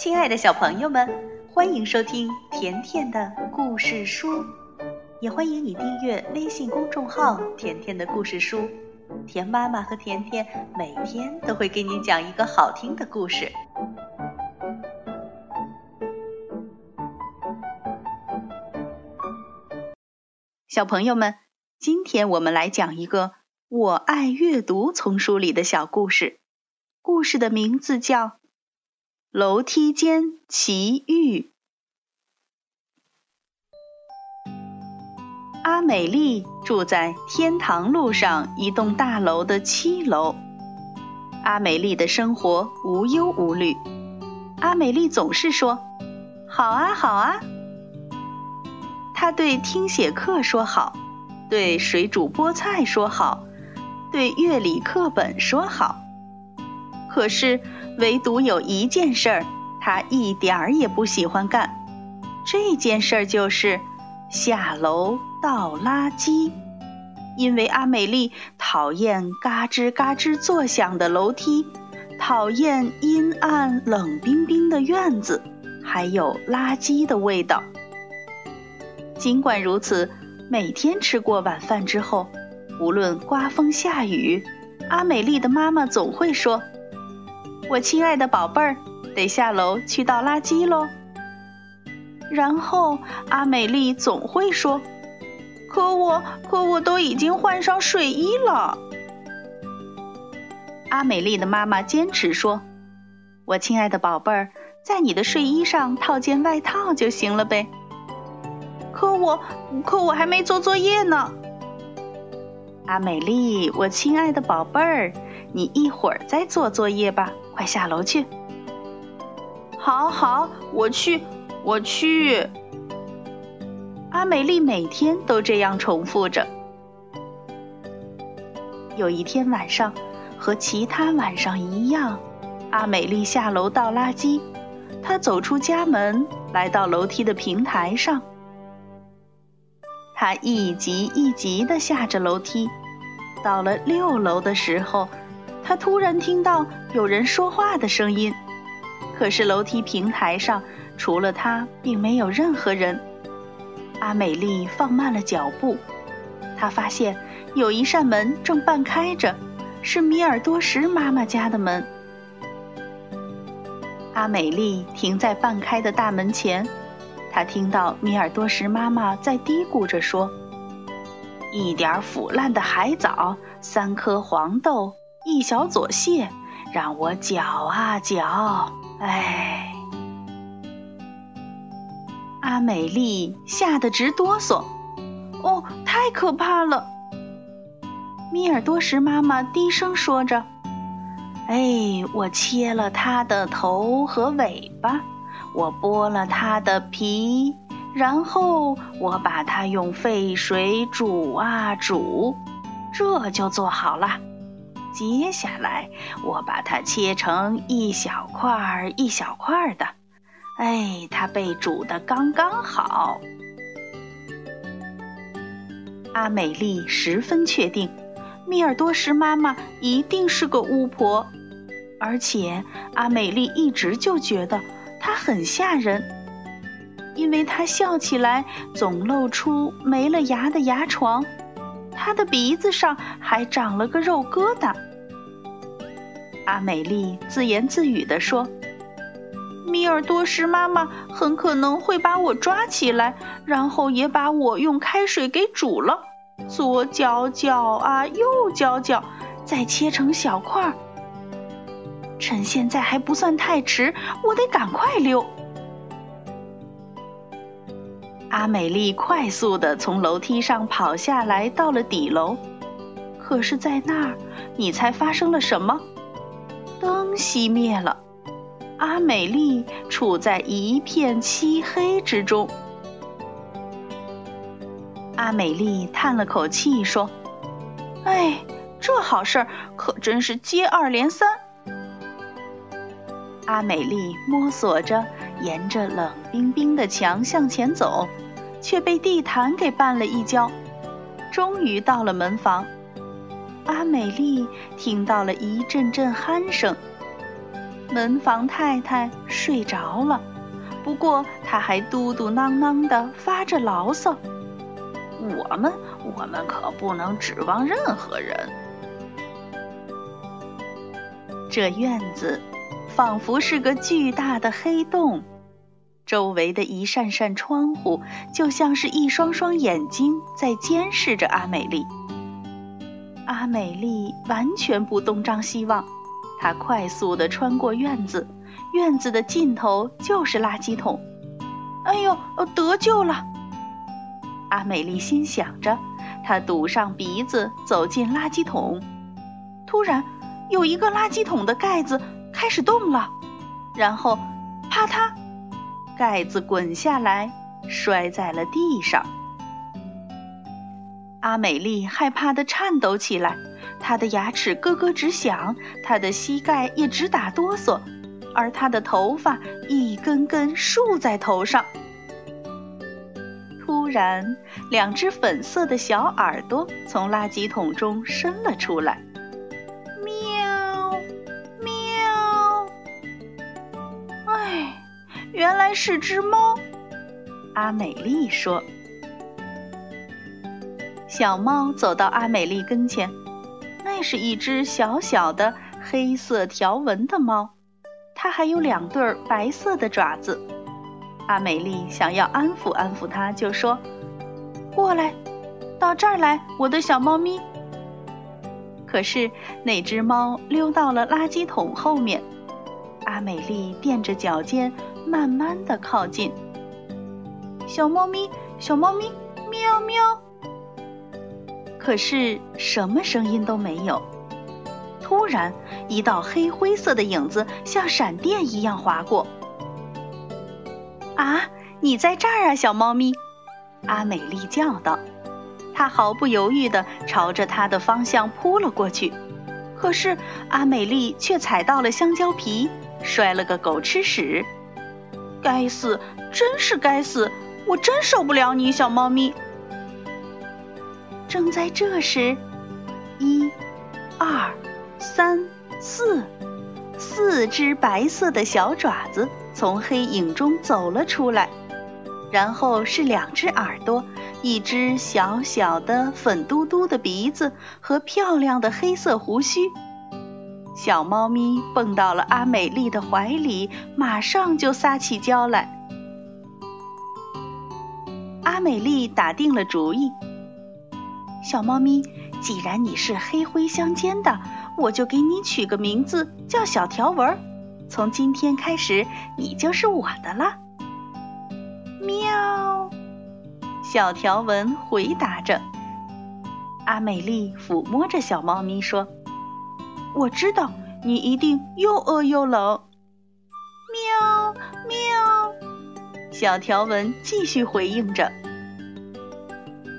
亲爱的小朋友们，欢迎收听甜甜的故事书，也欢迎你订阅微信公众号“甜甜的故事书”。甜妈妈和甜甜每天都会给你讲一个好听的故事。小朋友们，今天我们来讲一个“我爱阅读”丛书里的小故事，故事的名字叫。楼梯间奇遇。阿美丽住在天堂路上一栋大楼的七楼。阿美丽的生活无忧无虑。阿美丽总是说：“好啊，好啊。”她对听写课说好，对水煮菠菜说好，对乐理课本说好。可是。唯独有一件事儿，他一点儿也不喜欢干。这件事儿就是下楼倒垃圾，因为阿美丽讨厌嘎吱嘎吱作响的楼梯，讨厌阴暗冷冰冰的院子，还有垃圾的味道。尽管如此，每天吃过晚饭之后，无论刮风下雨，阿美丽的妈妈总会说。我亲爱的宝贝儿，得下楼去倒垃圾喽。然后阿美丽总会说：“可我，可我都已经换上睡衣了。”阿美丽的妈妈坚持说：“我亲爱的宝贝儿，在你的睡衣上套件外套就行了呗。”可我，可我还没做作业呢。阿美丽，我亲爱的宝贝儿，你一会儿再做作业吧。快下楼去！好好，我去，我去。阿美丽每天都这样重复着。有一天晚上，和其他晚上一样，阿美丽下楼倒垃圾。她走出家门，来到楼梯的平台上。她一级一级的下着楼梯，到了六楼的时候。他突然听到有人说话的声音，可是楼梯平台上除了他，并没有任何人。阿美丽放慢了脚步，她发现有一扇门正半开着，是米尔多什妈妈家的门。阿美丽停在半开的大门前，她听到米尔多什妈妈在嘀咕着说：“一点腐烂的海藻，三颗黄豆。”一小撮蟹，让我搅啊搅，哎！阿美丽吓得直哆嗦，哦，太可怕了！米尔多什妈妈低声说着：“哎，我切了它的头和尾巴，我剥了它的皮，然后我把它用沸水煮啊煮，这就做好了。”接下来，我把它切成一小块儿一小块儿的，哎，它被煮的刚刚好。阿美丽十分确定，米尔多什妈妈一定是个巫婆，而且阿美丽一直就觉得她很吓人，因为她笑起来总露出没了牙的牙床。他的鼻子上还长了个肉疙瘩。阿美丽自言自语地说：“米尔多什妈妈很可能会把我抓起来，然后也把我用开水给煮了，左搅搅啊，右搅搅，再切成小块儿。趁现在还不算太迟，我得赶快溜。”阿美丽快速地从楼梯上跑下来，到了底楼。可是，在那儿，你猜发生了什么？灯熄灭了，阿美丽处在一片漆黑之中。阿美丽叹了口气说：“哎，这好事儿可真是接二连三。”阿美丽摸索着。沿着冷冰冰的墙向前走，却被地毯给绊了一跤。终于到了门房，阿美丽听到了一阵阵鼾声。门房太太睡着了，不过她还嘟嘟囔囔的发着牢骚：“我们，我们可不能指望任何人。”这院子仿佛是个巨大的黑洞，周围的一扇扇窗户就像是一双双眼睛在监视着阿美丽。阿美丽完全不东张西望。她快速地穿过院子，院子的尽头就是垃圾桶。哎呦，得救了！阿美丽心想着，她堵上鼻子走进垃圾桶。突然，有一个垃圾桶的盖子开始动了，然后，啪嗒，盖子滚下来，摔在了地上。阿美丽害怕的颤抖起来。她的牙齿咯咯直响，她的膝盖也直打哆嗦，而她的头发一根根竖在头上。突然，两只粉色的小耳朵从垃圾桶中伸了出来，是只猫。阿美丽说：“小猫走到阿美丽跟前。”那是一只小小的黑色条纹的猫，它还有两对白色的爪子。阿美丽想要安抚安抚它，就说：“过来，到这儿来，我的小猫咪。”可是那只猫溜到了垃圾桶后面。阿美丽垫着脚尖，慢慢的靠近。小猫咪，小猫咪，喵喵。可是什么声音都没有。突然，一道黑灰色的影子像闪电一样划过。啊，你在这儿啊，小猫咪！阿美丽叫道。她毫不犹豫地朝着它的方向扑了过去。可是阿美丽却踩到了香蕉皮，摔了个狗吃屎。该死，真是该死！我真受不了你，小猫咪。正在这时，一、二、三、四，四只白色的小爪子从黑影中走了出来，然后是两只耳朵，一只小小的粉嘟嘟的鼻子和漂亮的黑色胡须。小猫咪蹦到了阿美丽的怀里，马上就撒起娇来。阿美丽打定了主意。小猫咪，既然你是黑灰相间的，我就给你取个名字叫小条纹。从今天开始，你就是我的了。喵，小条纹回答着。阿美丽抚摸着小猫咪说：“我知道你一定又饿又冷。”喵喵，小条纹继续回应着。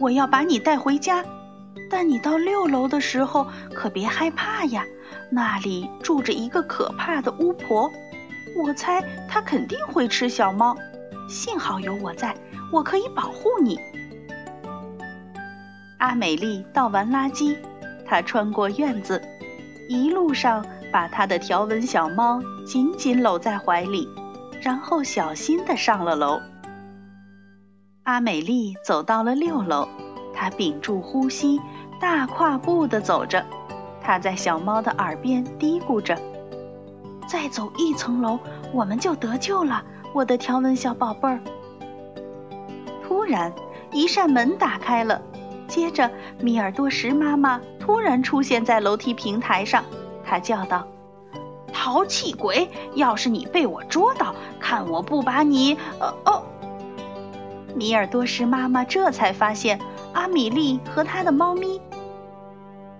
我要把你带回家，但你到六楼的时候可别害怕呀，那里住着一个可怕的巫婆，我猜她肯定会吃小猫。幸好有我在，我可以保护你。阿美丽倒完垃圾，她穿过院子，一路上把他的条纹小猫紧紧搂在怀里，然后小心地上了楼。阿美丽走到了六楼，她屏住呼吸，大跨步地走着。她在小猫的耳边嘀咕着：“再走一层楼，我们就得救了，我的条纹小宝贝儿。”突然，一扇门打开了，接着米尔多什妈妈突然出现在楼梯平台上，他叫道：“淘气鬼！要是你被我捉到，看我不把你……呃哦！”米尔多什妈妈这才发现阿米莉和她的猫咪。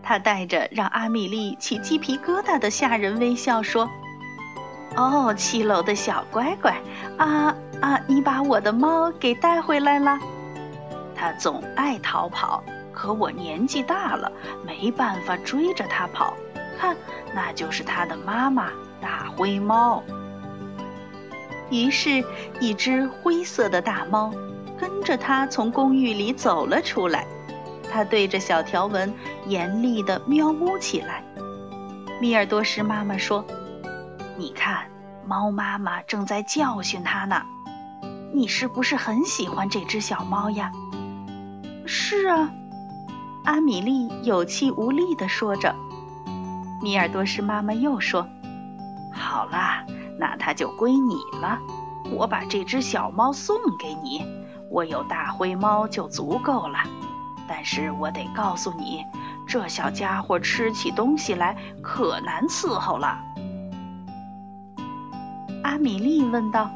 她带着让阿米莉起鸡皮疙瘩的吓人微笑说：“哦，七楼的小乖乖，啊啊，你把我的猫给带回来了。它总爱逃跑，可我年纪大了，没办法追着它跑。看，那就是它的妈妈大灰猫。”于是，一只灰色的大猫。跟着它从公寓里走了出来，它对着小条纹严厉地喵呜起来。米尔多什妈妈说：“你看，猫妈妈正在教训它呢。你是不是很喜欢这只小猫呀？是啊，阿米莉有气无力地说着。米尔多什妈妈又说：“好啦，那它就归你了。我把这只小猫送给你，我有大灰猫就足够了。但是我得告诉你，这小家伙吃起东西来可难伺候了。”阿米莉问道。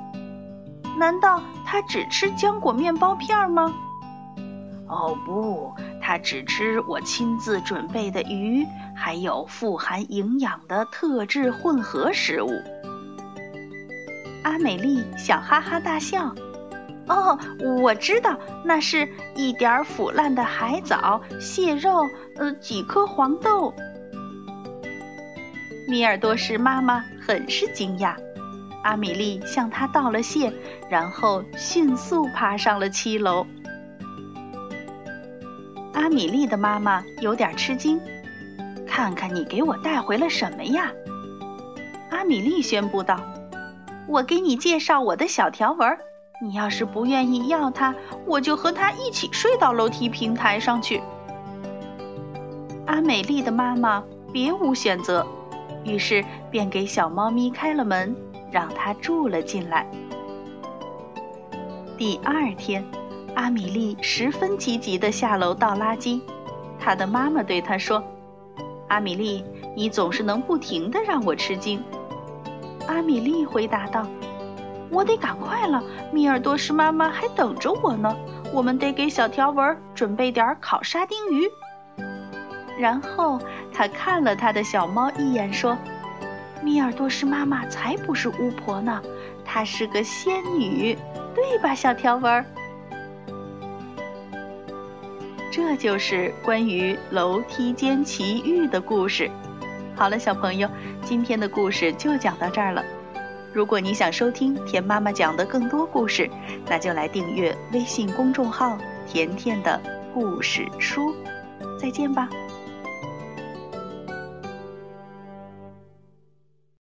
难道它只吃浆果面包片吗？哦不，他只吃我亲自准备的鱼，还有富含营养的特制混合食物。阿美丽想哈哈大笑。哦，我知道，那是一点腐烂的海藻、蟹肉，呃，几颗黄豆。米尔多什妈妈很是惊讶。阿米丽向他道了谢，然后迅速爬上了七楼。米莉的妈妈有点吃惊：“看看你给我带回了什么呀？”阿米莉宣布道：“我给你介绍我的小条纹，你要是不愿意要它，我就和它一起睡到楼梯平台上去。”阿美丽的妈妈别无选择，于是便给小猫咪开了门。让它住了进来。第二天，阿米莉十分积极地下楼倒垃圾。她的妈妈对她说：“阿米莉，你总是能不停地让我吃惊。”阿米莉回答道：“我得赶快了，米尔多什妈妈还等着我呢。我们得给小条纹准备点烤沙丁鱼。”然后他看了他的小猫一眼，说。米尔多什妈妈才不是巫婆呢，她是个仙女，对吧，小条纹？这就是关于楼梯间奇遇的故事。好了，小朋友，今天的故事就讲到这儿了。如果你想收听田妈妈讲的更多故事，那就来订阅微信公众号“甜甜的故事书”。再见吧。